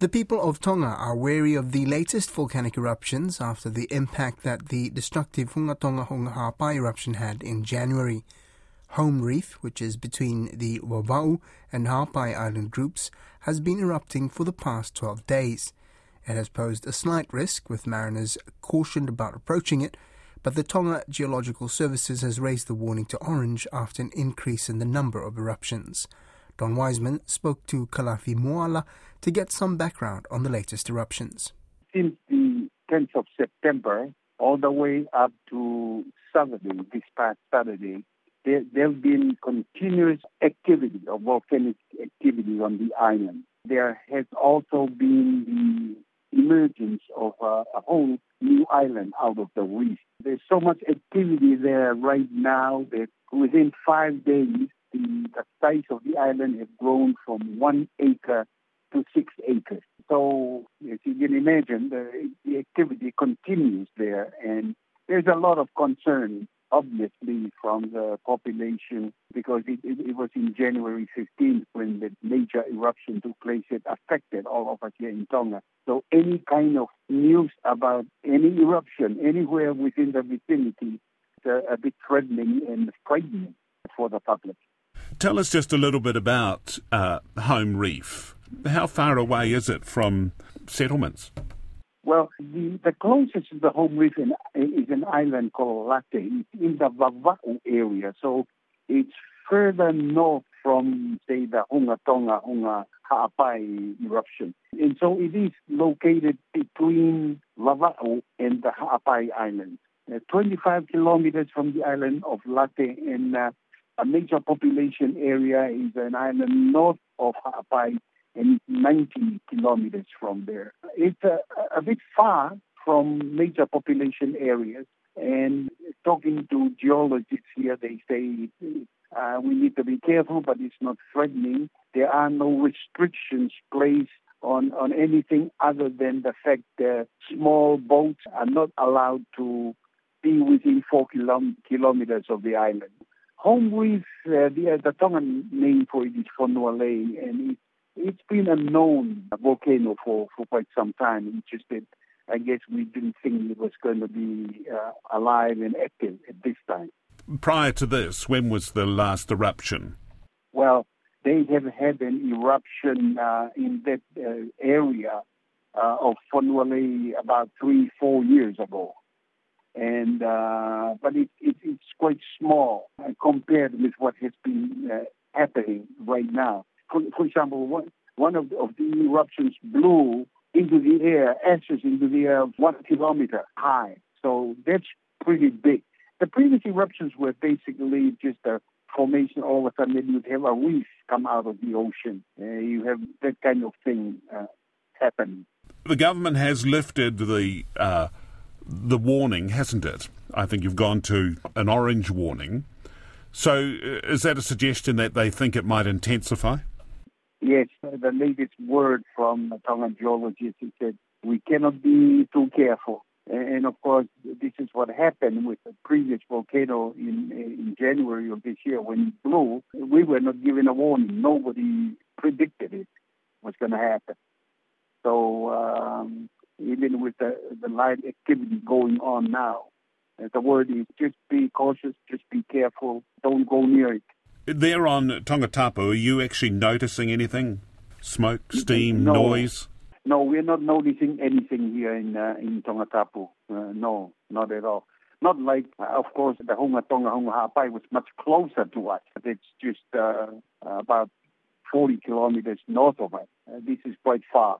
The people of Tonga are wary of the latest volcanic eruptions after the impact that the destructive Hunga Tonga Hunga Ha'apai eruption had in January. Home Reef, which is between the Vava'u and Ha'apai island groups, has been erupting for the past 12 days. It has posed a slight risk, with mariners cautioned about approaching it, but the Tonga Geological Services has raised the warning to orange after an increase in the number of eruptions. Don Wiseman spoke to Kalafi Moala to get some background on the latest eruptions. Since the 10th of September, all the way up to Saturday, this past Saturday, there, there have been continuous activity of volcanic activity on the island. There has also been the emergence of a, a whole new island out of the reef. There's so much activity there right now that within five days, the, the size of the island has grown from one acre to six acres. So, as you can imagine, the, the activity continues there, and there's a lot of concern, obviously, from the population because it, it, it was in January 15th when the major eruption took place. It affected all of us here in Tonga. So, any kind of news about any eruption anywhere within the vicinity is a, a bit threatening and frightening for the public. Tell us just a little bit about uh, Home Reef. How far away is it from settlements? Well, the, the closest to the home reef in, is an island called Late. It's in the Vava'u area, so it's further north from, say, the Hunga Tonga, Hunga Ha'apai eruption. And so it is located between Vava'u and the Ha'apai Islands. Uh, 25 kilometers from the island of Late and uh, a major population area is an island north of Ha'apai and 90 kilometers from there. It's a, a bit far from major population areas. And talking to geologists here, they say uh, we need to be careful, but it's not threatening. There are no restrictions placed on, on anything other than the fact that small boats are not allowed to be within four kilom- kilometers of the island. Home Reef, uh, the, the Tongan name for it is Fonualei, and it it's been a known volcano for, for quite some time. It's just that I guess we didn't think it was going to be uh, alive and active at this time. Prior to this, when was the last eruption? Well, they have had an eruption uh, in that uh, area uh, of Fonualei about three, four years ago. And uh, but it, it, it's quite small compared with what has been uh, happening right now for, for example, one, one of, the, of the eruptions blew into the air, ashes into the air one kilometer high. So that's pretty big. The previous eruptions were basically just a formation. All of a sudden, you'd have a reef come out of the ocean. Uh, you have that kind of thing uh, happen. The government has lifted the uh, the warning, hasn't it? I think you've gone to an orange warning. So, uh, is that a suggestion that they think it might intensify? Yes, the latest word from a Tongan geologist, he said, we cannot be too careful. And of course, this is what happened with the previous volcano in, in January of this year when it blew. We were not given a warning. Nobody predicted it was going to happen. So um, even with the, the light activity going on now, the word is just be cautious, just be careful, don't go near it. There on Tongatapu, are you actually noticing anything? Smoke, steam, no. noise? No, we're not noticing anything here in uh, in Tongatapu. Uh, no, not at all. Not like, uh, of course, the Hunga Tonga Hunga Ha'apai was much closer to us. But it's just uh, about 40 kilometers north of us. Uh, this is quite far.